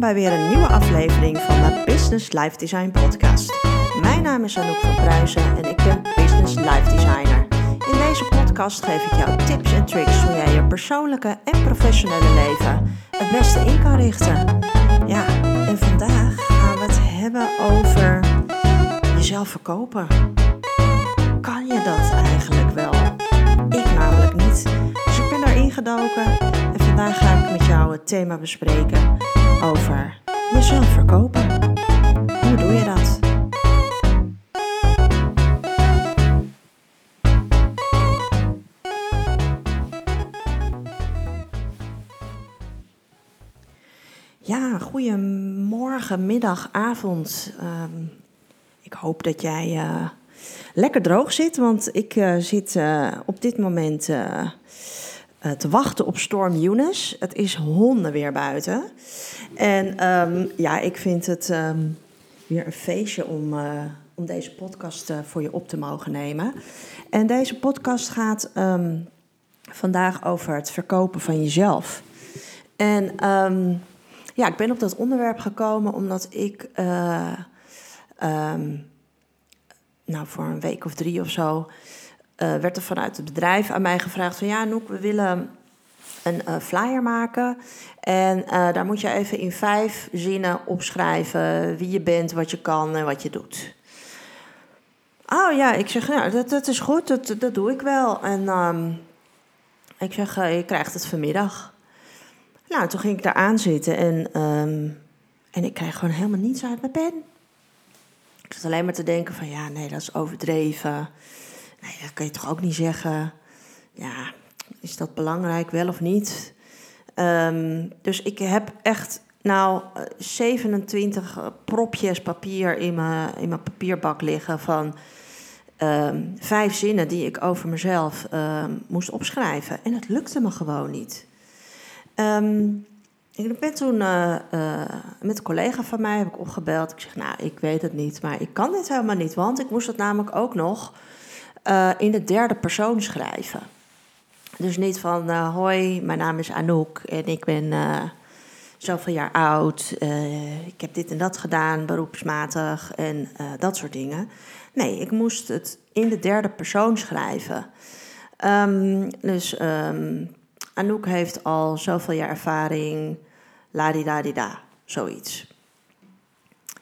Bij weer een nieuwe aflevering van de Business Life Design Podcast. Mijn naam is Anouk van Pruisen en ik ben Business Life Designer. In deze podcast geef ik jou tips en tricks hoe jij je persoonlijke en professionele leven het beste in kan richten. Ja, en vandaag gaan we het hebben over jezelf verkopen. Kan je dat eigenlijk wel? Ik namelijk niet. Dus ik ben daarin gedoken en vandaag ga ik met jou het thema bespreken over jezelf verkopen. Hoe doe je dat? Ja, goedemorgen, middag, avond. Ehm, ik hoop dat jij eh, lekker droog zit, want ik eh, zit eh, op dit moment te wachten op Storm Eunice. Het is honden weer buiten. En ehm, ja, ik vind het ehm, weer een feestje om, eh, om deze podcast eh, voor je op te mogen nemen. En deze podcast gaat ehm, vandaag over het verkopen van jezelf. En ja, ik ben op dat onderwerp gekomen omdat ik eh, nou, voor een week of drie of zo eh, werd er vanuit het bedrijf aan mij gevraagd van ja, Noek, we willen een eh, flyer maken. En eh, daar moet je even in vijf zinnen opschrijven wie je bent, wat je kan en wat je doet. Oh ja, ik zeg, nou, dat, dat is goed, dat, dat doe ik wel. En ehm, ik zeg, je krijgt het vanmiddag. Nou, toen ging ik daar aan zitten en, ehm, en ik kreeg gewoon helemaal niets uit mijn pen. Ik zat alleen maar te denken van, ja, nee, dat is overdreven. Nee, dat kan je toch ook niet zeggen. Ja, is dat belangrijk, wel of niet? Ehm, dus ik heb echt, nou, eh, 27 propjes papier in mijn, in mijn papierbak liggen van ehm, vijf zinnen die ik over mezelf ehm, moest opschrijven. En het lukte me gewoon niet. Ik ben toen eh, eh, met een collega van mij heb ik opgebeld. Ik zeg, nou, ik weet het niet, maar ik kan dit helemaal niet. Want ik moest het namelijk ook nog eh, in de derde persoon schrijven. Dus niet van, eh, hoi, mijn naam is Anouk en ik ben eh, zoveel jaar oud. ik heb dit en dat gedaan, beroepsmatig en dat soort dingen. Nee, ik moest het in de derde persoon schrijven. Ehm, dus ehm, Anouk heeft al zoveel jaar ervaring, ladidadida, zoiets.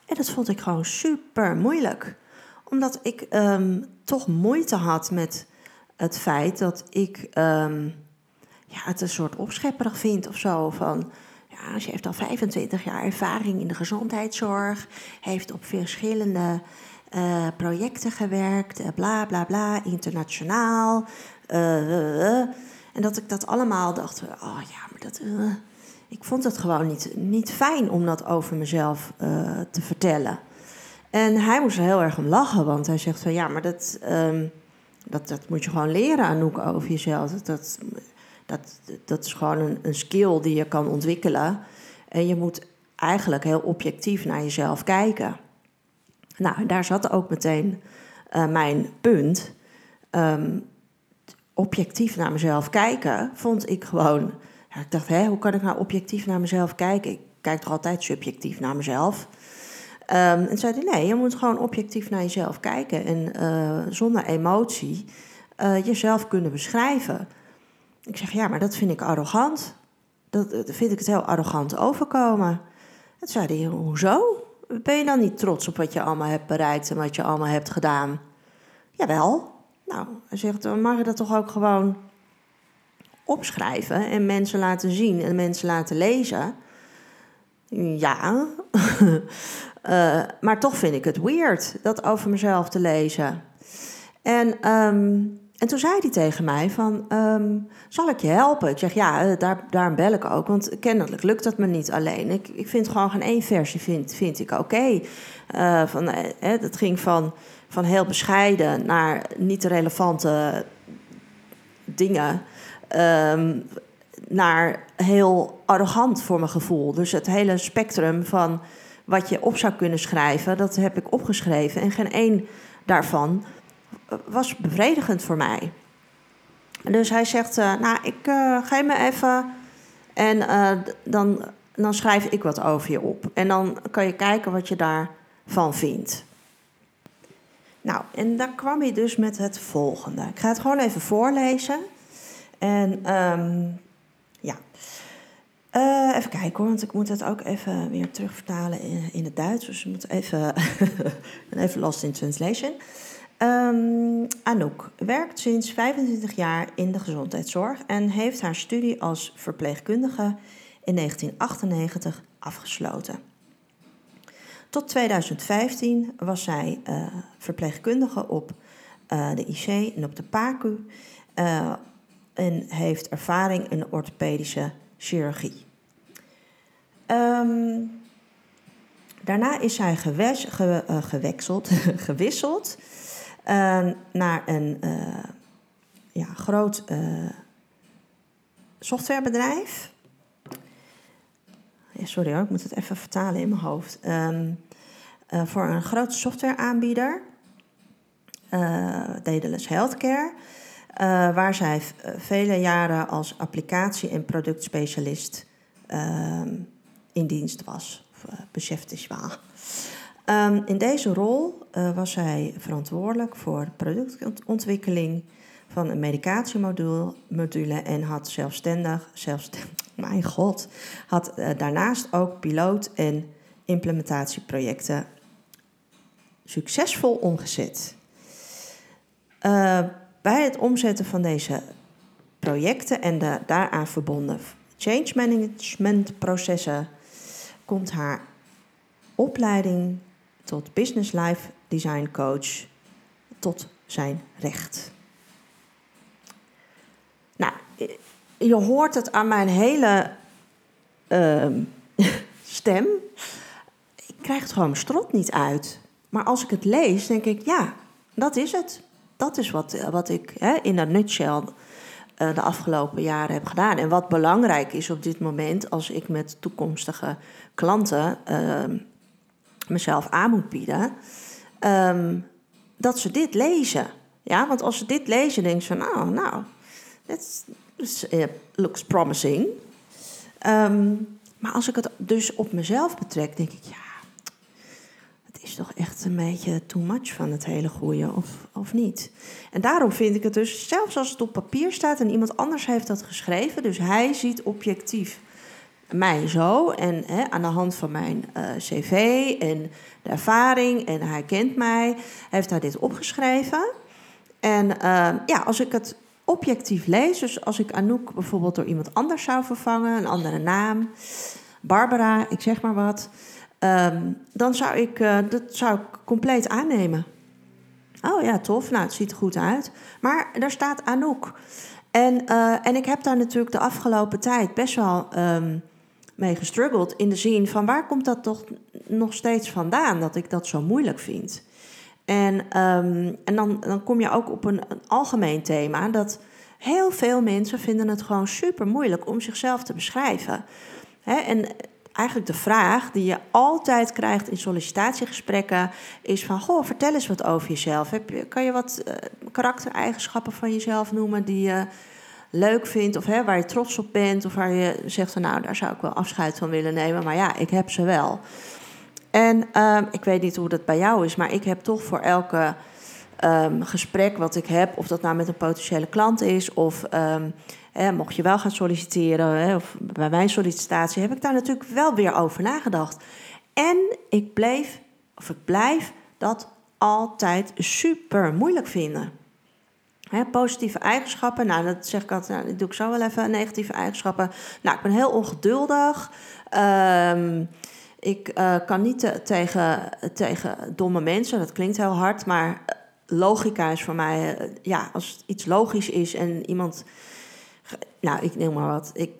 En dat vond ik gewoon super moeilijk. Omdat ik ehm, toch moeite had met het feit dat ik ehm, ja, het een soort opschepperig vind of zo. Van, ja, ze heeft al 25 jaar ervaring in de gezondheidszorg. Heeft op verschillende eh, projecten gewerkt. eh, bla, bla, bla. Internationaal. eh. En dat ik dat allemaal dacht, oh ja, maar dat... ik vond het gewoon niet, niet fijn om dat over mezelf te vertellen. En hij moest er heel erg om lachen, want hij zegt van ja, maar dat, ehm, dat, dat moet je gewoon leren, Anouk, over jezelf. Dat, dat, dat, dat is gewoon een, een skill die je kan ontwikkelen. En je moet eigenlijk heel objectief naar jezelf kijken. Nou, daar zat ook meteen eh, mijn punt. Ehm, objectief naar mezelf kijken vond ik gewoon. Ik dacht, hè, hoe kan ik nou objectief naar mezelf kijken? Ik kijk toch altijd subjectief naar mezelf. Ehm, en zei hij, nee, je moet gewoon objectief naar jezelf kijken en eh, zonder emotie eh, jezelf kunnen beschrijven. Ik zeg, ja, maar dat vind ik arrogant. Dat, vind ik het heel arrogant overkomen. En zei hij, hoezo? Ben je dan niet trots op wat je allemaal hebt bereikt en wat je allemaal hebt gedaan? Jawel. Nou, hij zegt, mag je dat toch ook gewoon opschrijven en mensen laten zien en mensen laten lezen. Ja, Eh, maar toch vind ik het weird dat over mezelf te lezen. En, ehm, en toen zei hij tegen mij van, ehm, zal ik je helpen? Ik zeg, ja, eh, daar, daarom bel ik ook, want kennelijk lukt dat me niet alleen. Ik, ik vind gewoon geen één versie vind, vind ik oké. Eh, van, eh, dat ging van, van heel bescheiden naar niet relevante dingen... ehm, naar heel arrogant voor mijn gevoel. Dus het hele spectrum van wat je op zou kunnen schrijven, dat heb ik opgeschreven. En geen één daarvan was bevredigend voor mij. Dus hij zegt, eh, nou, ik uh, geef me even. En uh, dan dan schrijf ik wat over je op. En dan kan je kijken wat je daarvan vindt. Nou, en dan kwam hij dus met het volgende. Ik ga het gewoon even voorlezen. En um, ja, uh, even kijken hoor, want ik moet het ook even weer terugvertalen in, in het Duits. Dus ik moet even, even lost in translation. Um, Anouk werkt sinds 25 jaar in de gezondheidszorg en heeft haar studie als verpleegkundige in 1998 afgesloten. Tot 2015 was zij uh, verpleegkundige op uh, de IC en op de PACU en heeft ervaring in orthopedische chirurgie. Um, daarna is zij gewes, ge, gewexeld, gewisseld naar een ja, groot softwarebedrijf sorry hoor, ik moet het even vertalen in mijn hoofd. Uh, voor een grote softwareaanbieder, Daedalus Healthcare, uh, waar zij vele jaren als applicatie- en productspecialist um, in dienst was, of beschäftigd was. Um, in deze rol was zij verantwoordelijk voor productontwikkeling van een medicatiemodule en had zelfstandig, zelfstandig mijn god, had uh, daarnaast ook piloot- en implementatieprojecten succesvol omgezet. Bij het omzetten van deze projecten en de daaraan verbonden change management processen komt haar opleiding tot business life design coach tot zijn recht. Nou, je hoort het aan mijn hele uh, stem. Ik krijg het gewoon strot niet uit. Maar als ik het lees, denk ik, ja, dat is het. Dat is wat, wat ik hè, in een nutshell uh, de afgelopen jaren heb gedaan. En wat belangrijk is op dit moment als ik met toekomstige klanten uh, mezelf aan moet bieden, um, dat ze dit lezen. Ja, want als ze dit lezen, denken ze van, oh, nou, dat looks promising. Um, maar als ik het dus op mezelf betrek, denk ik, ja, is toch echt een beetje too much van het hele goede, of, of niet? En daarom vind ik het dus, zelfs als het op papier staat en iemand anders heeft dat geschreven, dus hij ziet objectief mij zo en hè, aan de hand van mijn uh, cv en de ervaring en hij kent mij, heeft hij dit opgeschreven. En uh, ja, als ik het objectief lees. Dus als ik Anouk bijvoorbeeld door iemand anders zou vervangen, een andere naam, Barbara, ik zeg maar wat, um, dan zou ik uh, dat zou ik compleet aannemen. Oh ja, tof. Nou, het ziet er goed uit. Maar daar staat Anouk. En, uh, en ik heb daar natuurlijk de afgelopen tijd best wel um, mee gestruggeld. In de zin van waar komt dat toch nog steeds vandaan dat ik dat zo moeilijk vind? En, um, en dan, dan kom je ook op een, een, algemeen thema dat heel veel mensen vinden het gewoon super moeilijk om zichzelf te beschrijven. Hè? En eigenlijk de vraag die je altijd krijgt in sollicitatiegesprekken is van, goh, vertel eens wat over jezelf. Heb je, kan je wat uh, karaktereigenschappen van jezelf noemen die je leuk vindt of hè, waar je trots op bent of waar je zegt van, nou, daar zou ik wel afscheid van willen nemen, maar ja, ik heb ze wel. En um, ik weet niet hoe dat bij jou is, maar ik heb toch voor elke um, gesprek wat ik heb, of dat nou met een potentiële klant is, of um, mocht je wel gaan solliciteren, hè, of bij mijn sollicitatie, heb ik daar natuurlijk wel weer over nagedacht. En ik bleef, of ik blijf dat altijd super moeilijk vinden. Hè, positieve eigenschappen, nou dat zeg ik altijd, nou, dat doe ik zo wel even. Negatieve eigenschappen, nou ik ben heel ongeduldig. Um, ik uh, kan niet tegen, tegen domme mensen, dat klinkt heel hard, maar logica is voor mij, uh, ja, als iets logisch is en iemand, nou, ik neem maar wat, ik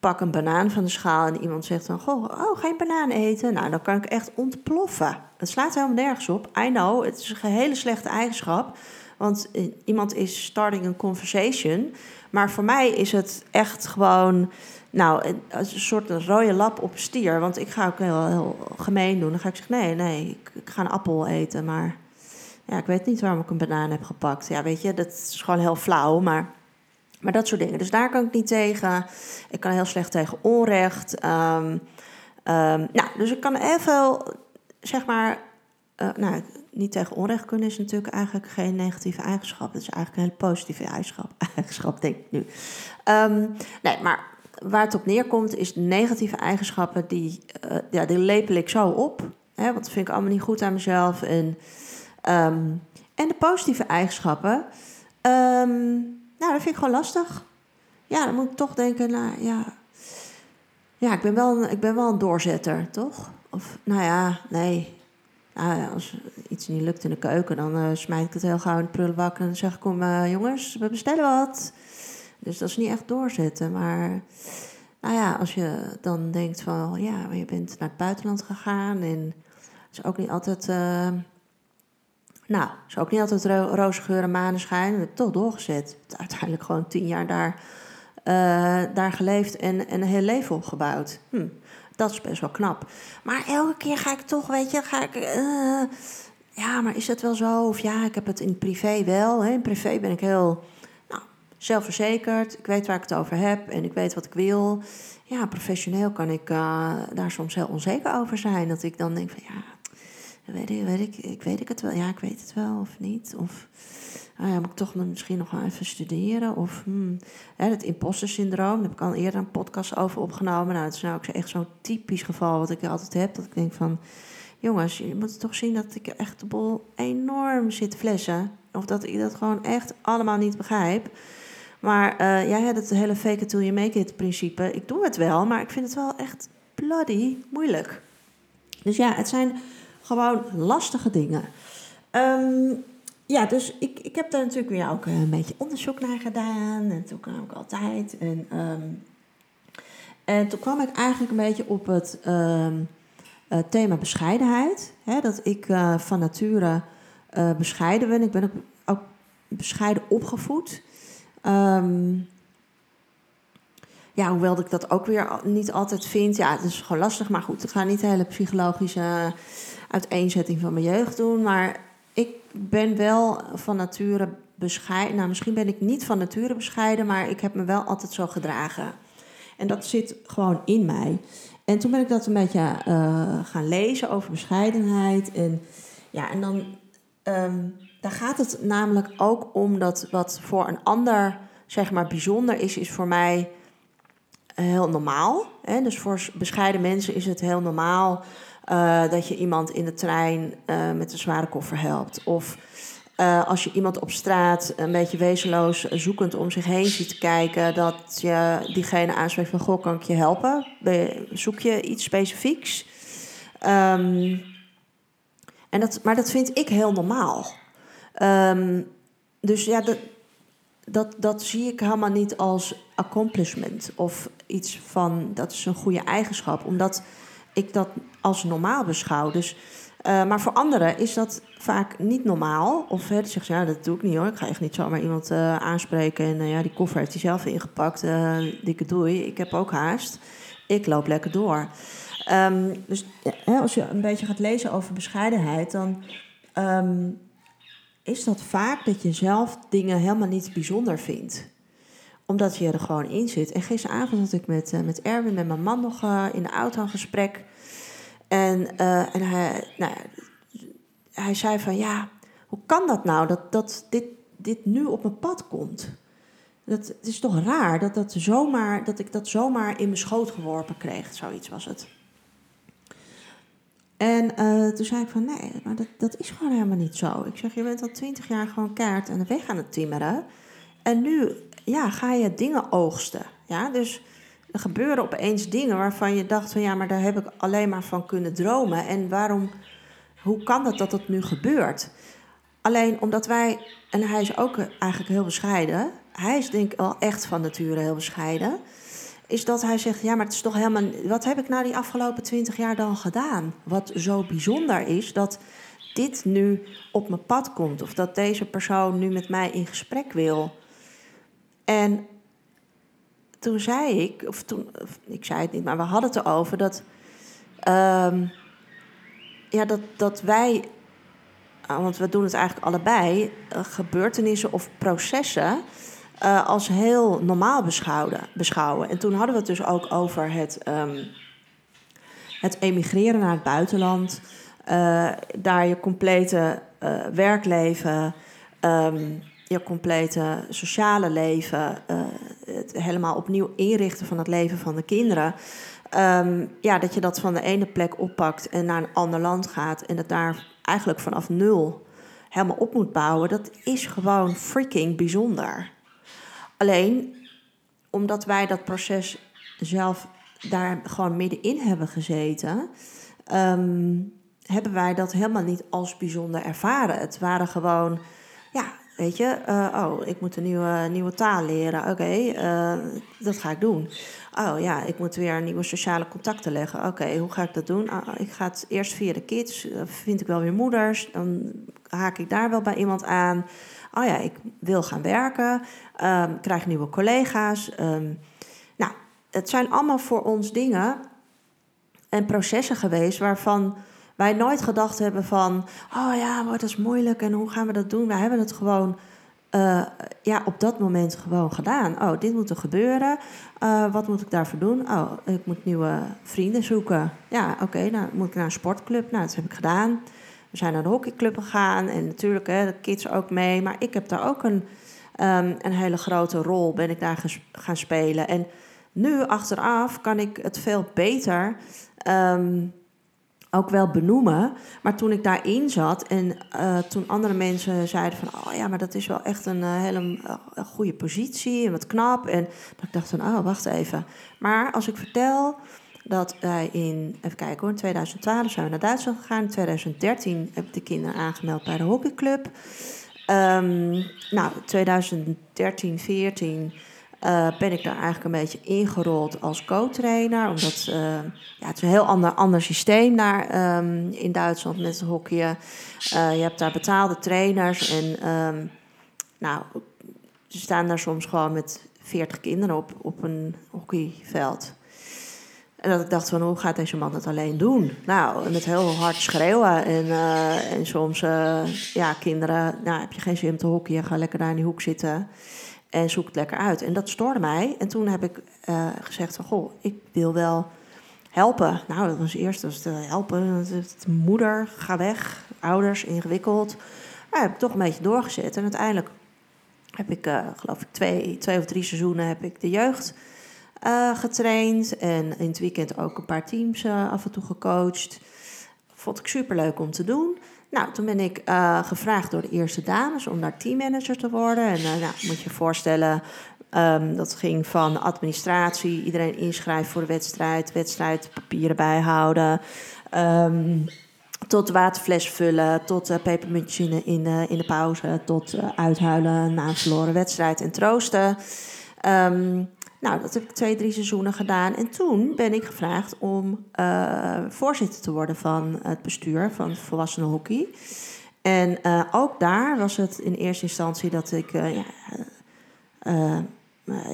pak een banaan van de schaal en iemand zegt dan, goh, oh, geen banaan eten? Nou, dan kan ik echt ontploffen. Het slaat helemaal nergens op. I know, het is een hele slechte eigenschap, want iemand is starting a conversation, maar voor mij is het echt gewoon nou, een soort rode lap op stier. Want ik ga ook heel, heel gemeen doen. Dan ga ik zeggen, nee, nee, ik, ik, ga een appel eten. Maar ja, ik weet niet waarom ik een banaan heb gepakt. Ja, weet je, dat is gewoon heel flauw. Maar Maar dat soort dingen. Dus daar kan ik niet tegen. Ik kan heel slecht tegen onrecht. Ehm, ehm, nou, dus ik kan even, zeg maar, uh, nou, niet tegen onrecht kunnen is natuurlijk eigenlijk geen negatieve eigenschap. Het is eigenlijk een hele positieve eigenschap, eigenschap denk ik nu. Ehm, nee, maar waar het op neerkomt is negatieve eigenschappen, die, uh, ja, die lepel ik zo op. Hè, want dat vind ik allemaal niet goed aan mezelf. En, um, en de positieve eigenschappen, um, nou, dat vind ik gewoon lastig. Ja, dan moet ik toch denken, nou ja, ja ik, ben wel een, ik ben wel een doorzetter, toch? Of, nou ja, nee, nou, als iets niet lukt in de keuken, dan uh, smijt ik het heel gauw in de prullenbak en zeg ik: Kom, uh, jongens, we bestellen wat. Dus dat is niet echt doorzetten. Maar nou ja, als je dan denkt van ja, je bent naar het buitenland gegaan en het is ook niet altijd. Uh, nou, is ook niet altijd ro roze geur en maneschijn. We toch doorgezet. Uiteindelijk gewoon tien jaar daar, daar geleefd en, en een heel leven opgebouwd. Hm. Dat is best wel knap. Maar elke keer ga ik toch, weet je, ga ik. Uh, ja, maar is het wel zo? Of ja, ik heb het in privé wel. Hè. In privé ben ik heel nou, zelfverzekerd. Ik weet waar ik het over heb en ik weet wat ik wil. Ja, professioneel kan ik uh, daar soms heel onzeker over zijn. Dat ik dan denk van ja, weet ik, weet ik, ik weet ik het wel. Ja, ik weet het wel of niet. Of ah ja, moet ik toch misschien nog wel even studeren? Of hmm, hè, het imposter syndroom, daar heb ik al eerder een podcast over opgenomen. Nou, het is nou ook echt zo'n typisch geval wat ik altijd heb. Dat ik denk van, jongens, je moet toch zien dat ik echt de bol enorm zit flessen. Of dat ik dat gewoon echt allemaal niet begrijp. Maar uh, jij hebt het hele fake it till you make it principe. Ik doe het wel, maar ik vind het wel echt bloody moeilijk. Dus ja, het zijn gewoon lastige dingen. Um, ja, dus ik, ik heb daar natuurlijk weer ook een beetje onderzoek naar gedaan. En toen kwam ik altijd. En, um, en toen kwam ik eigenlijk een beetje op het um, uh, thema bescheidenheid. Hè, dat ik uh, van nature uh, bescheiden ben. Ik ben ook, ook bescheiden opgevoed. Ja, hoewel ik dat ook weer niet altijd vind. Ja, het is gewoon lastig. Maar goed, ik ga niet de hele psychologische uiteenzetting van mijn jeugd doen. Maar ik ben wel van nature bescheiden. Nou, misschien ben ik niet van nature bescheiden, maar ik heb me wel altijd zo gedragen. En dat zit gewoon in mij. En toen ben ik dat een beetje uh, gaan lezen over bescheidenheid. En ja, en dan um, daar gaat het namelijk ook om dat wat voor een ander zeg maar bijzonder is, is voor mij heel normaal. Hè? Dus voor bescheiden mensen is het heel normaal uh, dat je iemand in de trein uh, met een zware koffer helpt. Of als je iemand op straat een beetje wezenloos zoekend om zich heen ziet kijken, dat je diegene aanspreekt van: Goh, kan ik je helpen? Zoek je iets specifieks? Um, en dat, maar dat vind ik heel normaal. Um, dus ja, dat, dat, dat zie ik helemaal niet als accomplishment of iets van dat is een goede eigenschap, omdat ik dat als normaal beschouw. Dus, uh, maar voor anderen is dat vaak niet normaal. Of die zeggen, ja, dat doe ik niet hoor. Ik ga echt niet zomaar iemand uh, aanspreken. En uh, ja, die koffer heeft hij zelf ingepakt. dikke doei, ik heb ook haast. Ik loop lekker door. Um, dus als je een beetje gaat lezen over bescheidenheid... dan um, is dat vaak dat je zelf dingen helemaal niet bijzonder vindt omdat je er gewoon in zit. En gisteravond had ik met, uh, met Erwin, met mijn man, nog uh, in de auto een gesprek. En, uh, en hij, nou, hij zei van ja, hoe kan dat nou dat, dat dit, dit nu op mijn pad komt? Dat, het is toch raar dat, dat, zomaar, dat ik dat zomaar in mijn schoot geworpen kreeg. Zoiets was het. En toen zei ik van nee, maar dat, dat is gewoon helemaal niet zo. Ik zeg, je bent al twintig jaar gewoon kaart en weg aan het timmeren. En nu ja, ga je dingen oogsten. Ja? Dus er gebeuren opeens dingen waarvan je dacht van ja, maar daar heb ik alleen maar van kunnen dromen. En waarom, hoe kan dat dat dat nu gebeurt? Alleen omdat wij, en hij is ook eigenlijk heel bescheiden, hij is denk ik wel echt van nature heel bescheiden, is dat hij zegt, ja, maar het is toch helemaal, wat heb ik nou die afgelopen twintig jaar dan gedaan? Wat zo bijzonder is dat dit nu op mijn pad komt, of dat deze persoon nu met mij in gesprek wil. En toen zei ik, of toen, ik zei het niet, maar we hadden het erover dat, um, ja, dat, dat wij, want we doen het eigenlijk allebei, uh, gebeurtenissen of processen uh, als heel normaal beschouwen. En toen hadden we het dus ook over het, um, het emigreren naar het buitenland. Uh, daar je complete uh, werkleven, um, je complete sociale leven, het helemaal opnieuw inrichten van het leven van de kinderen. Um, ja, dat je dat van de ene plek oppakt en naar een ander land gaat en het daar eigenlijk vanaf nul helemaal op moet bouwen, dat is gewoon freaking bijzonder. Alleen omdat wij dat proces zelf daar gewoon middenin hebben gezeten, um, hebben wij dat helemaal niet als bijzonder ervaren. Het waren gewoon, ja, weet je, uh, oh, ik moet een nieuwe, nieuwe taal leren. Oké, uh, dat ga ik doen. Oh ja, ik moet weer nieuwe sociale contacten leggen. Oké, hoe ga ik dat doen? Uh, ik ga het eerst via de kids, vind ik wel weer moeders. Dan haak ik daar wel bij iemand aan oh ja, ik wil gaan werken, um, krijg nieuwe collega's. Um, nou, het zijn allemaal voor ons dingen en processen geweest waarvan wij nooit gedacht hebben van, oh ja, maar dat is moeilijk en hoe gaan we dat doen? Wij hebben het gewoon uh, ja, op dat moment gewoon gedaan. Oh, dit moet er gebeuren. Uh, wat moet ik daarvoor doen? Oh, ik moet nieuwe vrienden zoeken. Ja, oké, okay, nou moet ik naar een sportclub. Nou, dat heb ik gedaan. We zijn naar de hockeyclub gegaan en natuurlijk hè, de kids ook mee. Maar ik heb daar ook een, um, een hele grote rol, ben ik daar gaan spelen. En nu achteraf kan ik het veel beter um, ook wel benoemen. Maar toen ik daarin zat en uh, toen andere mensen zeiden van... oh ja, maar dat is wel echt een uh, hele uh, goede positie en wat knap. En dat ik dacht van, oh, wacht even. Maar als ik vertel dat wij in, even kijken hoor, in 2012 zijn we naar Duitsland gegaan. In 2013 heb ik de kinderen aangemeld bij de hockeyclub. Um, nou, 2013, 14 uh, ben ik daar eigenlijk een beetje ingerold als co-trainer. Omdat uh, ja, het is een heel ander, ander systeem daar um, in Duitsland met het hockeyen. Uh, je hebt daar betaalde trainers en um, nou, ze staan daar soms gewoon met 40 kinderen op, op een hockeyveld. En dat ik dacht van, hoe gaat deze man het alleen doen? Nou, met heel hard schreeuwen. En, uh, en soms, uh, ja, kinderen, nou, heb je geen zin om te hockeyen, ga lekker daar in die hoek zitten. En zoek het lekker uit. En dat stoorde mij. En toen heb ik uh, gezegd van, goh, ik wil wel helpen. Nou, dat was eerst dat was helpen. Moeder, ga weg. Ouders, ingewikkeld. Maar heb ik toch een beetje doorgezet. En uiteindelijk heb ik, geloof ik, twee, twee of drie seizoenen heb ik de jeugd uh, getraind. En in het weekend ook een paar teams uh, af en toe gecoacht. Vond ik superleuk om te doen. Nou, toen ben ik uh, gevraagd door de eerste dames om daar teammanager te worden. En nou, moet je je voorstellen, um, dat ging van administratie, iedereen inschrijven voor de wedstrijd, wedstrijdpapieren bijhouden. Um, tot waterfles vullen, tot uh, in, in, in, de pauze, tot uithuilen na een verloren wedstrijd en troosten. Um, nou, dat heb ik twee, drie seizoenen gedaan. En toen ben ik gevraagd om uh, voorzitter te worden van het bestuur van volwassenen hockey. En uh, ook daar was het in eerste instantie dat ik. Uh, ja,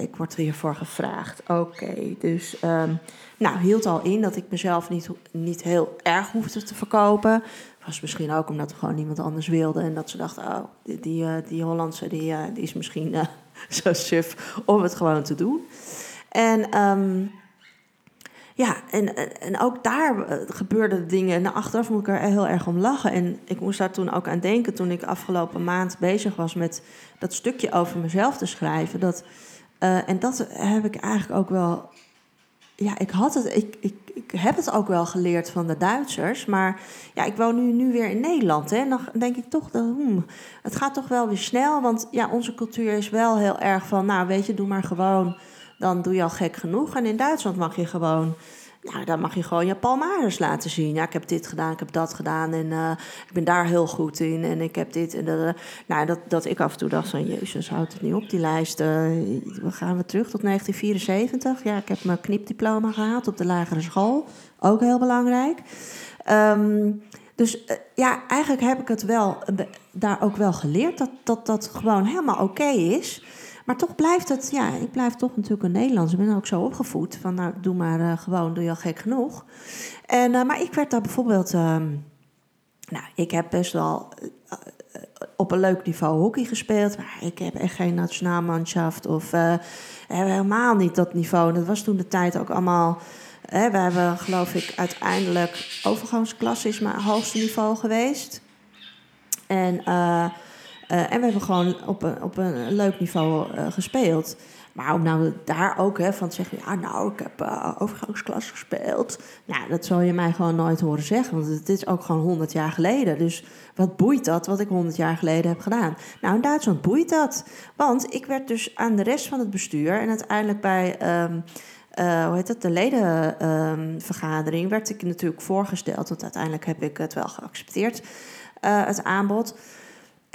ik word hiervoor gevraagd. Oké, dus. Um, nou, hield al in dat ik mezelf niet, niet heel erg hoefde te verkopen. Was misschien ook omdat er gewoon niemand anders wilde. En dat ze dachten: oh, die, die, Hollandse die is misschien zo suf om het gewoon te doen. En um, ja, en, en ook daar eh, gebeurden dingen. Nou, achteraf moet ik er heel erg om lachen. En ik moest daar toen ook aan denken toen ik afgelopen maand bezig was met dat stukje over mezelf te schrijven. Dat, uh, en dat heb ik eigenlijk ook wel. Ja, ik had het. Ik, ik, ik heb het ook wel geleerd van de Duitsers. Maar ja, ik woon nu, nu weer in Nederland. Hè, en dan denk ik toch, dat, hmm, het gaat toch wel weer snel. Want ja, onze cultuur is wel heel erg van, nou weet je, doe maar gewoon. Dan doe je al gek genoeg. En in Duitsland mag je gewoon nou, dan mag je gewoon je palmares laten zien. Ja, ik heb dit gedaan, ik heb dat gedaan en uh, ik ben daar heel goed in en ik heb dit en dat. Nou, dat, dat ik af en toe dacht van, jezus, houdt het niet op die lijst. Uh, we gaan we terug tot 1974. Ja, ik heb mijn knipdiploma gehaald op de lagere school. Ook heel belangrijk. Um, dus ja, eigenlijk heb ik het wel, daar ook wel geleerd dat dat, dat gewoon helemaal oké is. Maar toch blijft het, ja, ik blijf toch natuurlijk een Nederlands. Ik ben ook zo opgevoed van, nou, doe maar uh, gewoon, doe je al gek genoeg. En, uh, maar ik werd daar bijvoorbeeld, um, nou, ik heb best wel op een leuk niveau hockey gespeeld. Maar ik heb echt geen nationaalmanschaft of helemaal niet dat niveau. Dat was toen de tijd ook allemaal. We hebben geloof ik uiteindelijk overgangsklasse is mijn hoogste niveau geweest. En, en we hebben gewoon op een, op een leuk niveau gespeeld. Maar om nou daar ook hè, van te zeggen, ja, nou, ik heb uh, overgangsklas gespeeld. Ja, dat zal je mij gewoon nooit horen zeggen, want het is ook gewoon 100 jaar geleden. Dus wat boeit dat wat ik 100 jaar geleden heb gedaan? Nou, in Duitsland boeit dat. Want ik werd dus aan de rest van het bestuur en uiteindelijk bij. Uh, hoe heet het, de ledenvergadering werd ik natuurlijk voorgesteld. Want uiteindelijk heb ik het wel geaccepteerd, het aanbod.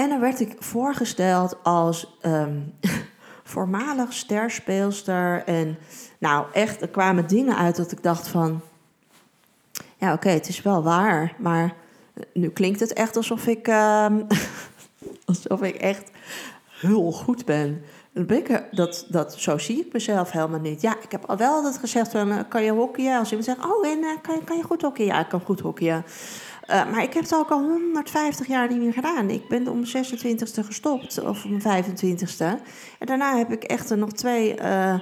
En dan werd ik voorgesteld als um, voormalig sterspeelster. En nou, echt, er kwamen dingen uit dat ik dacht van... Ja, oké, het is wel waar, maar nu klinkt het echt alsof ik... Uh, alsof ik echt heel goed ben. Dat, dat, zo zie ik mezelf helemaal niet. Ja, ik heb al wel altijd gezegd van, eh, kan je hockeyen? Als iemand zegt, oh, en uh, kan, je, kan je goed hockeyen? Ja, ik kan goed hockeyen. Uh, maar ik heb het ook al 150 jaar niet meer gedaan. Ik ben om 26e gestopt, of om 25e. En daarna heb ik echt nog twee, uh,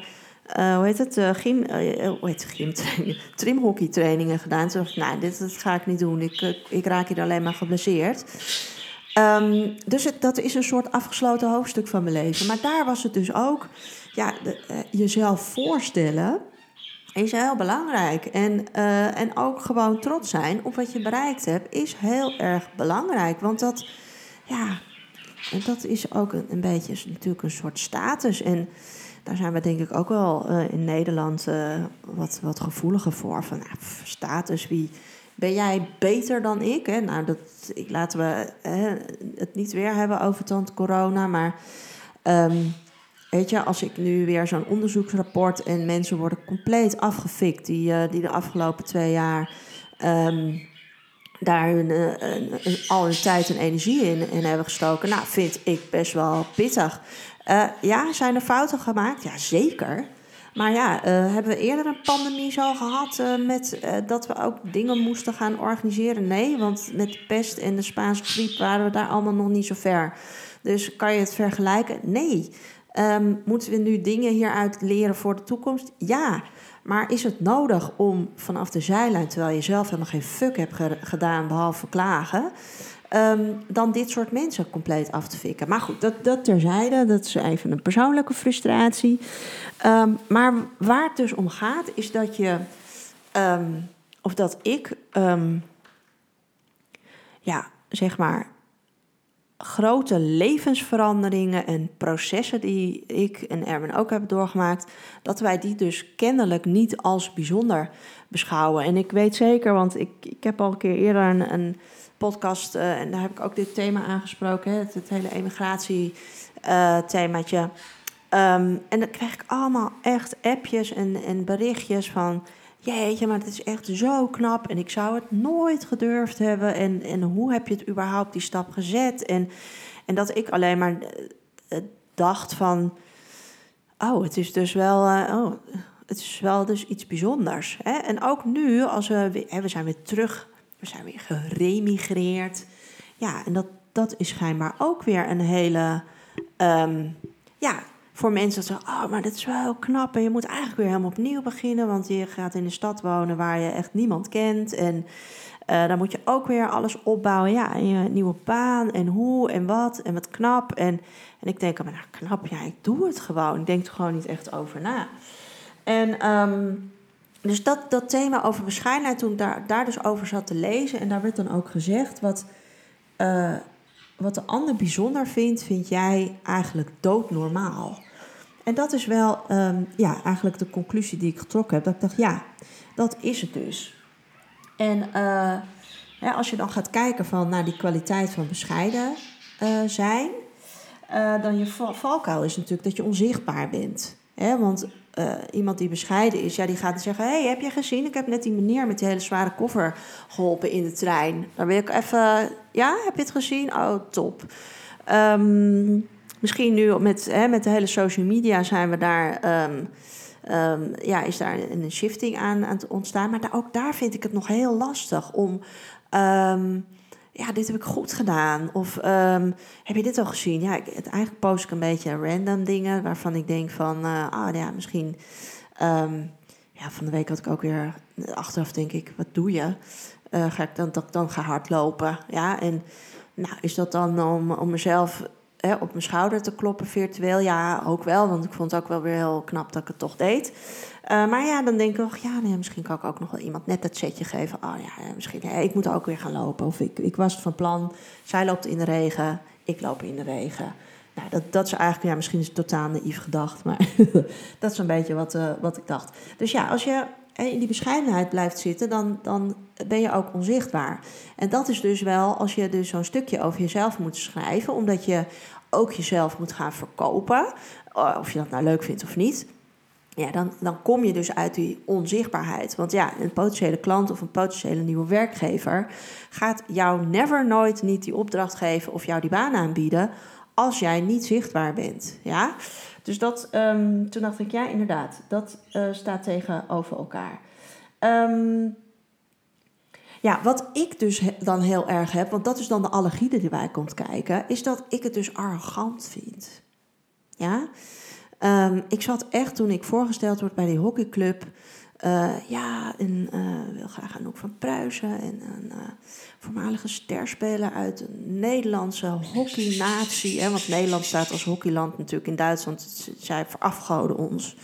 uh, hoe heet het, gym, hoe heet het, trimhockeytrainingen gedaan. Toen dacht ik, nou, dit, dit, ga ik niet doen. Ik, raak hier alleen maar geblesseerd. Um, dus het, dat is een soort afgesloten hoofdstuk van mijn leven. Maar daar was het dus ook, ja, jezelf voorstellen is heel belangrijk. En, uh, en ook gewoon trots zijn op wat je bereikt hebt, is heel erg belangrijk. Want dat, ja, dat is ook een, een beetje natuurlijk een soort status. En daar zijn we denk ik ook wel uh, in Nederland uh, wat, wat gevoeliger voor. Van nou, status, wie ben jij beter dan ik? Hè? Nou, dat, ik, laten we het niet weer hebben over tand corona, maar. Um, Weet je, als ik nu weer zo'n onderzoeksrapport en mensen worden compleet afgefikt, die, uh, die de afgelopen twee jaar um, daar hun, uh, al hun tijd en energie in, in hebben gestoken, nou, vind ik best wel pittig. Uh, ja, zijn er fouten gemaakt? Ja, zeker. Maar ja, hebben we eerder een pandemie zo gehad met dat we ook dingen moesten gaan organiseren? Nee, want met de pest en de Spaanse griep waren we daar allemaal nog niet zo ver. Dus kan je het vergelijken? Nee. Um, moeten we nu dingen hieruit leren voor de toekomst? Ja. Maar is het nodig om vanaf de zijlijn, terwijl je zelf helemaal geen fuck hebt gedaan behalve klagen, um, dan dit soort mensen compleet af te fikken? Maar goed, dat, dat terzijde, dat is even een persoonlijke frustratie. Um, maar waar het dus om gaat, is dat je, of dat ik, ja, zeg maar, grote levensveranderingen en processen die ik en Erwin ook hebben doorgemaakt, dat wij die dus kennelijk niet als bijzonder beschouwen. En ik weet zeker, want ik, ik heb al een keer eerder een, een podcast uh, en daar heb ik ook dit thema aangesproken, het, het, hele emigratie-themaatje. Uh, um, en dan krijg ik allemaal echt appjes en, en berichtjes van jeetje, maar het is echt zo knap en ik zou het nooit gedurfd hebben. En, en hoe heb je het überhaupt die stap gezet? En, en dat ik alleen maar uh, dacht van, oh, het is dus wel, uh, oh, het is wel dus iets bijzonders. Hè? En ook nu, als we, hè, we zijn weer terug, we zijn weer geremigreerd. Ja, en dat, dat is schijnbaar ook weer een hele, um, ja, voor mensen dat zeggen, oh, maar dat is wel knap. En je moet eigenlijk weer helemaal opnieuw beginnen. Want je gaat in een stad wonen waar je echt niemand kent. En uh, dan moet je ook weer alles opbouwen. Ja, en je nieuwe baan en hoe en wat en wat knap. En, en ik denk, maar nou knap, ja, ik doe het gewoon. Ik denk er gewoon niet echt over na. En um, dus dat, dat thema over bescheidenheid, toen ik daar, daar dus over zat te lezen... en daar werd dan ook gezegd, wat... Uh, wat de ander bijzonder vindt, vind jij eigenlijk doodnormaal. En dat is wel um, ja, eigenlijk de conclusie die ik getrokken heb. Dat ik dacht, ja, dat is het dus. En ja, als je dan gaat kijken van, naar die kwaliteit van bescheiden uh, zijn... Uh, dan je valkuil is natuurlijk dat je onzichtbaar bent. Hè? Want iemand die bescheiden is, ja, die gaat zeggen... hey, heb je gezien? Ik heb net die meneer met die hele zware koffer geholpen in de trein. Dan wil ik even... Ja, heb je het gezien? Oh, top. Um, misschien nu met, hè, met de hele social media zijn we daar. Um, um, ja, is daar een shifting aan, aan het ontstaan. Maar daar, ook daar vind ik het nog heel lastig om. Um, ja, dit heb ik goed gedaan. Of ehm, heb je dit al gezien? Ja, ik, het, eigenlijk post ik een beetje random dingen waarvan ik denk van, uh, ah ja, misschien. Ehm, ja, van de week had ik ook weer achteraf denk ik, wat doe je? Uh, ga ik dan, dan, dan ga hardlopen. Ja, en nou, is dat dan om, om mezelf op mijn schouder te kloppen virtueel? Ja, ook wel, want ik vond het ook wel weer heel knap dat ik het toch deed. Uh, maar ja, dan denk ik nog, ja, nee, misschien kan ik ook nog wel iemand net dat setje geven. Oh ja, misschien, ja, ik moet ook weer gaan lopen. Of ik, ik was van plan, zij loopt in de regen, ik loop in de regen. Nou, dat, dat is eigenlijk, ja, misschien is het totaal naïef gedacht, maar dat is een beetje wat, uh, wat ik dacht. Dus ja, als je in die bescheidenheid blijft zitten, dan, dan ben je ook onzichtbaar. En dat is dus wel als je dus zo'n stukje over jezelf moet schrijven, omdat je ook jezelf moet gaan verkopen, eh, of je dat nou leuk vindt of niet. Ja, dan, dan kom je dus uit die onzichtbaarheid. Want ja, een potentiële klant of een potentiële nieuwe werkgever gaat jou never nooit niet die opdracht geven of jou die baan aanbieden als jij niet zichtbaar bent. Ja? Dus dat, um, toen dacht ik, ja, inderdaad, dat uh, staat tegenover elkaar. Um, ja, wat ik dus dan heel erg heb, want dat is dan de allergie die erbij komt kijken, is dat ik het dus arrogant vind. Ja? Um, ik zat echt toen ik voorgesteld word bij die hockeyclub. Uh, ja, en uh, wil graag Anouk van Pruisen. En een uh, voormalige sterspeler uit een Nederlandse hockeynatie. Hè, want Nederland staat als hockeyland natuurlijk in Duitsland. Zij verafgoden ons.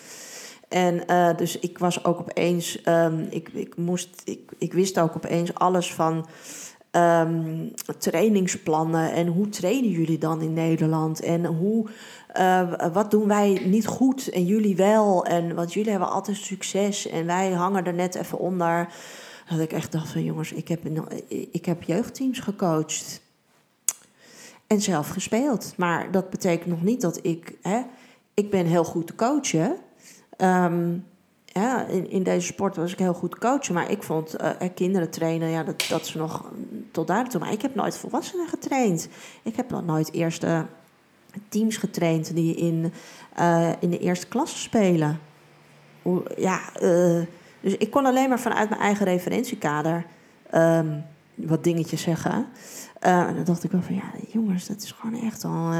En dus ik was ook opeens... Um, ik, ik, moest, ik, ik wist ook opeens alles van... Um, trainingsplannen en hoe trainen jullie dan in Nederland en hoe uh, wat doen wij niet goed en jullie wel? En want jullie hebben altijd succes en wij hangen er net even onder. Dat ik echt dacht van jongens, ik heb, ik heb jeugdteams gecoacht. En zelf gespeeld. Maar dat betekent nog niet dat ik... Hè, ik ben heel goed te coachen. Um, in, in deze sport was ik heel goed coachen. Maar ik vond uh, kinderen trainen, ja, dat, dat ze nog tot daar toe. Maar ik heb nooit volwassenen getraind. Ik heb nog nooit eerste teams getraind die in, uh, in de eerste klasse spelen. Ja, uh, dus ik kon alleen maar vanuit mijn eigen referentiekader um, wat dingetjes zeggen. En dan dacht ik wel van, ja, jongens, dat is gewoon echt al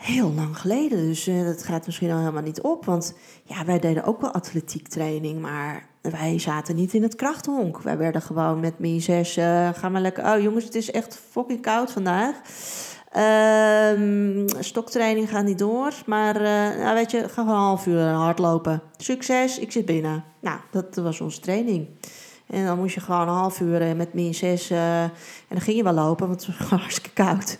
heel lang geleden. Dus dat gaat misschien al helemaal niet op. Want ja, wij deden ook wel atletiek training, maar wij zaten niet in het krachthonk. Wij werden gewoon met min 6, gaan we lekker... Oh jongens, het is echt fucking koud vandaag. Um, stoktraining gaat niet door. Maar uh, nou weet je, ga gewoon een half uur hardlopen. Succes, ik zit binnen. Nou, dat was onze training. En dan moest je gewoon een half uur eh, met min 6. Uh, en dan ging je wel lopen, want het was hartstikke koud.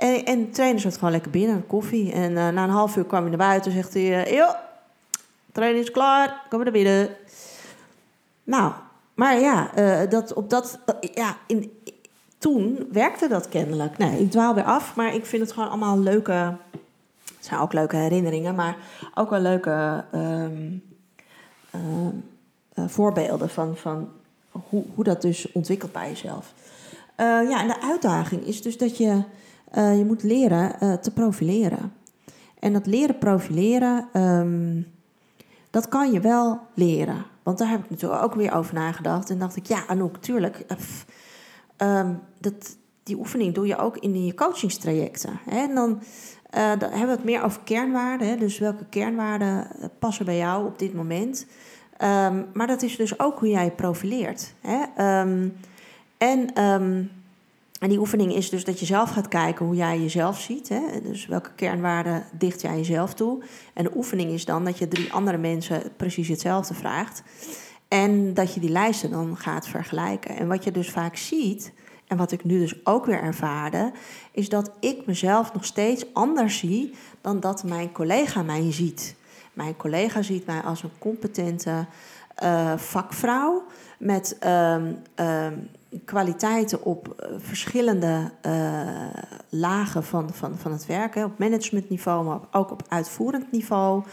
En, en de trainer zat gewoon lekker binnen, koffie. En uh, na een half uur kwam hij naar buiten en zegt hij... Yo, training is klaar, kom naar binnen. Nou, maar ja, dat, op dat, ja in, toen werkte dat kennelijk. Nee, ik dwaal weer af, maar ik vind het gewoon allemaal leuke. Het zijn ook leuke herinneringen, maar ook wel leuke um, uh, voorbeelden van, van hoe, hoe dat dus ontwikkelt bij jezelf. Ja, en de uitdaging is dus dat je, uh, je moet leren te profileren. En dat leren profileren, um, dat kan je wel leren. Want daar heb ik natuurlijk ook weer over nagedacht. En dacht ik, ja, Anouk, tuurlijk. Pff, um, dat, die oefening doe je ook in je coachingstrajecten. Hè? En dan, dan, hebben we het meer over kernwaarden. Hè? Dus welke kernwaarden eh, passen bij jou op dit moment. Um, maar dat is dus ook hoe jij profileert. Hè? En, en die oefening is dus dat je zelf gaat kijken hoe jij jezelf ziet. Hè? Dus welke kernwaarden dicht jij jezelf toe. En de oefening is dan dat je drie andere mensen precies hetzelfde vraagt. En dat je die lijsten dan gaat vergelijken. En wat je dus vaak ziet, en wat ik nu dus ook weer ervaarde, is dat ik mezelf nog steeds anders zie dan dat mijn collega mij ziet. Mijn collega ziet mij als een competente uh, vakvrouw met um, um, kwaliteiten op uh, verschillende uh, lagen van, van, van het werken, op managementniveau, maar ook op uitvoerend niveau.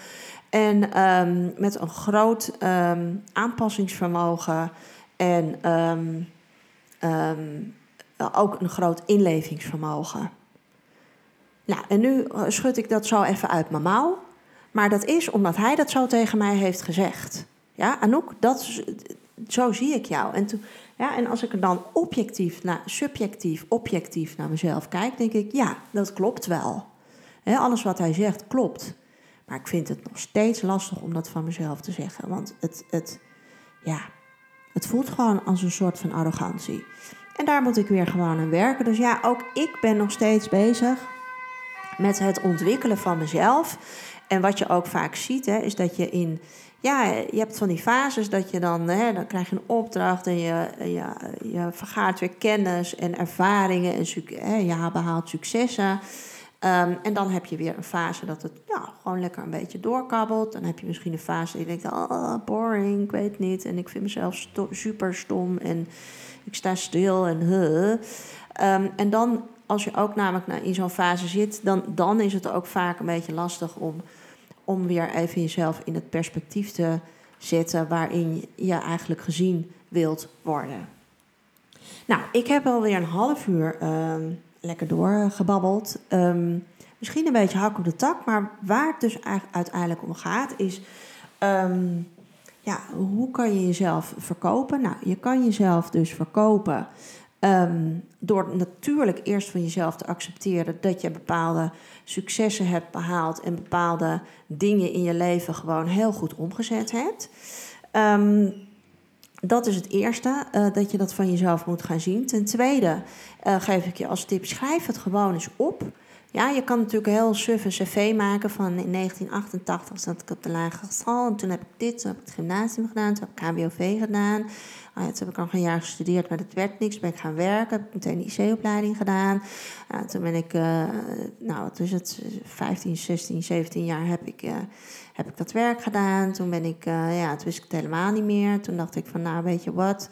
En um, met een groot aanpassingsvermogen en ook een groot inlevingsvermogen. Nou, en nu eh, schud ik dat zo even uit mijn mouw. Maar dat is omdat hij dat zo tegen mij heeft gezegd. Ja, Anouk, dat, zo zie ik jou. En toen Ja, en als ik er dan objectief, naar, subjectief, objectief naar mezelf kijk, denk ik, ja, dat klopt wel. alles wat hij zegt klopt. Maar ik vind het nog steeds lastig om dat van mezelf te zeggen. Want het, het, ja, het voelt gewoon als een soort van arrogantie. En daar moet ik weer gewoon aan werken. Dus ja, ook ik ben nog steeds bezig met het ontwikkelen van mezelf. En wat je ook vaak ziet, hè, is dat je in. Ja, je hebt van die fases dat je dan, hè, dan krijg je een opdracht en je, je, je vergaart weer kennis en ervaringen en hè, je behaalt successen. Ehm, en dan heb je weer een fase dat het gewoon lekker een beetje doorkabbelt. Dan heb je misschien een fase dat je denkt, oh, boring, ik weet niet. En ik vind mezelf super stom en ik sta stil en huh. Um, en dan, als je ook namelijk in zo'n fase zit, dan, dan is het ook vaak een beetje lastig om, om weer even jezelf in het perspectief te zetten waarin je eigenlijk gezien wilt worden. Nou, ik heb alweer een half uur ehm, lekker doorgebabbeld. Um, misschien een beetje hak op de tak, maar waar het dus uiteindelijk om gaat is... Um, ja, hoe kan je jezelf verkopen? Nou, je kan jezelf dus verkopen um, door natuurlijk eerst van jezelf te accepteren dat je bepaalde successen hebt behaald en bepaalde dingen in je leven gewoon heel goed omgezet hebt. Um, dat is het eerste, uh, dat je dat van jezelf moet gaan zien. Ten tweede uh, geef ik je als tip: schrijf het gewoon eens op. Ja, je kan natuurlijk heel suf een cv maken van in 1988 zat ik op de lagere school. En toen heb ik dit, toen heb ik het gymnasium gedaan, toen heb ik KBOV gedaan. Oh toen heb ik nog een jaar gestudeerd, maar dat werd niks. Ben ik gaan werken, heb ik meteen een IC-opleiding gedaan. toen ben ik, uh, nou wat het, 15, 16, 17 jaar heb ik, uh, heb ik dat werk gedaan. Toen ben ik, uh, ja, toen wist ik het helemaal niet meer. Toen dacht ik van, nou weet je wat,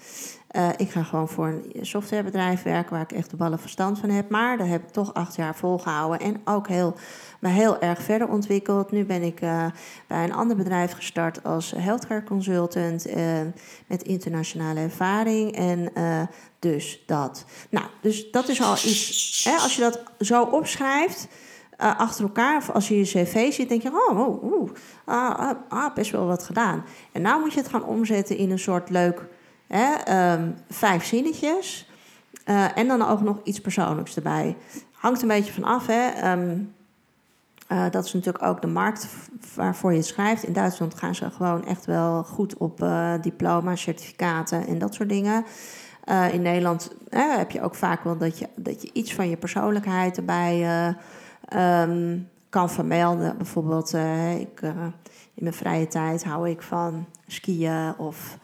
uh, ik ga gewoon voor een softwarebedrijf werken waar ik echt de ballen verstand van heb. Maar daar heb ik toch acht jaar volgehouden en ook heel, me heel erg verder ontwikkeld. Nu ben ik uh, bij een ander bedrijf gestart als healthcare consultant uh, met internationale ervaring. En dus dat. Nou, dus dat is al iets. Hè, als je dat zo opschrijft. Achter elkaar, of als je je cv ziet, denk je, oh, oh, oh ah, ah, ah, best wel wat gedaan. En nou moet je het gaan omzetten in een soort leuk Hè, um, vijf zinnetjes. Uh, en dan ook nog iets persoonlijks erbij. Hangt een beetje van af. Hè. Um, uh, dat is natuurlijk ook de markt waarvoor je het schrijft. In Duitsland gaan ze gewoon echt wel goed op uh, diploma's, certificaten en dat soort dingen. in Nederland heb je ook vaak wel dat je, dat je iets van je persoonlijkheid erbij um, kan vermelden. Bijvoorbeeld, ik, in mijn vrije tijd hou ik van skiën of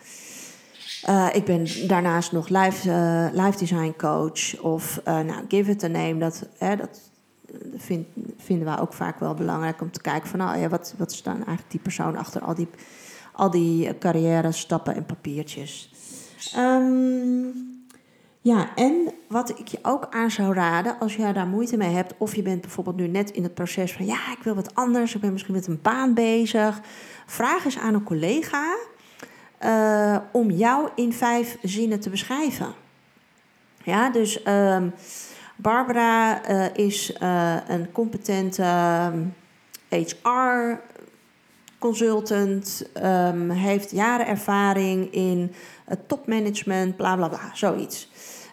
uh, ik ben daarnaast nog live, uh, live design coach of uh, nou, give it a name. Dat, hè, dat vind, vinden we ook vaak wel belangrijk om te kijken van nou, ja, wat, wat staan eigenlijk die persoon achter al die, al die carrière stappen en papiertjes. Um, ja, en wat ik je ook aan zou raden, als jij daar moeite mee hebt, of je bent bijvoorbeeld nu net in het proces van ja, ik wil wat anders, ik ben misschien met een baan bezig, vraag eens aan een collega uh, om jou in vijf zinnen te beschrijven. Ja, dus um, Barbara uh, is uh, een competente HR-consultant, um, ehm, heeft jaren ervaring in topmanagement, bla bla bla, zoiets.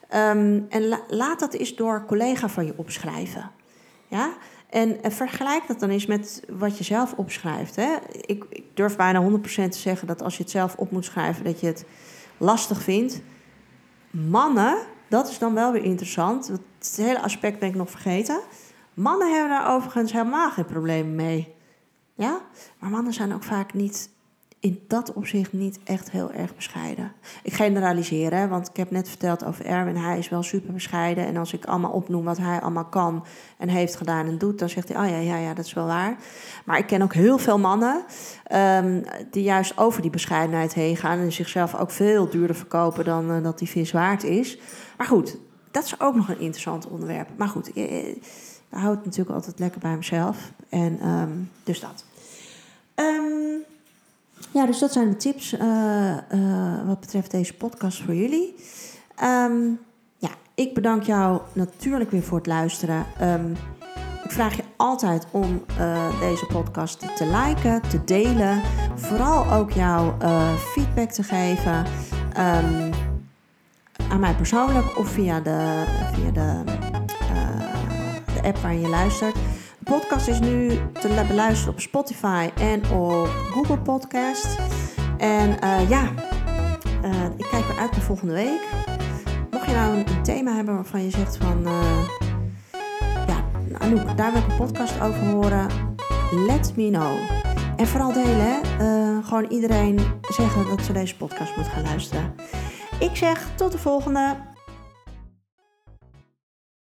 En la laat dat eens door collega van je opschrijven. Ja? En, vergelijk dat dan eens met wat je zelf opschrijft. Hè? Ik, ik durf bijna 100% te zeggen dat als je het zelf op moet schrijven, dat je het lastig vindt. Mannen, dat is dan wel weer interessant. Het hele aspect ben ik nog vergeten. Mannen hebben daar overigens helemaal geen problemen mee. Ja? Maar mannen zijn ook vaak niet in dat opzicht niet echt heel erg bescheiden. Ik generaliseer, hè, want ik heb net verteld over Erwin. Hij is wel super bescheiden. En als ik allemaal opnoem wat hij allemaal kan en heeft gedaan en doet, dan zegt hij: Oh ja, ja, ja, dat is wel waar. Maar ik ken ook heel veel mannen um, die juist over die bescheidenheid heen gaan en zichzelf ook veel duurder verkopen dan uh, dat die vis waard is. Maar goed, dat is ook nog een interessant onderwerp. Maar goed, ik, ik hou het natuurlijk altijd lekker bij mezelf. En um, dus dat. Um, ja, dus dat zijn de tips uh, uh, wat betreft deze podcast voor jullie. Um, ja, ik bedank jou natuurlijk weer voor het luisteren. Um, ik vraag je altijd om uh, deze podcast te liken, te delen. Vooral ook jouw feedback te geven. Um, aan mij persoonlijk of via de, via de, de app waarin je luistert. Podcast is nu te beluisteren op Spotify en op Google Podcast. En ja, ik kijk weer uit naar volgende week. Mocht je nou een, thema hebben waarvan je zegt van... ja, Anouk, daar wil ik een podcast over horen. Let me know. En vooral delen, hè. gewoon iedereen zeggen dat ze deze podcast moet gaan luisteren. Ik zeg tot de volgende.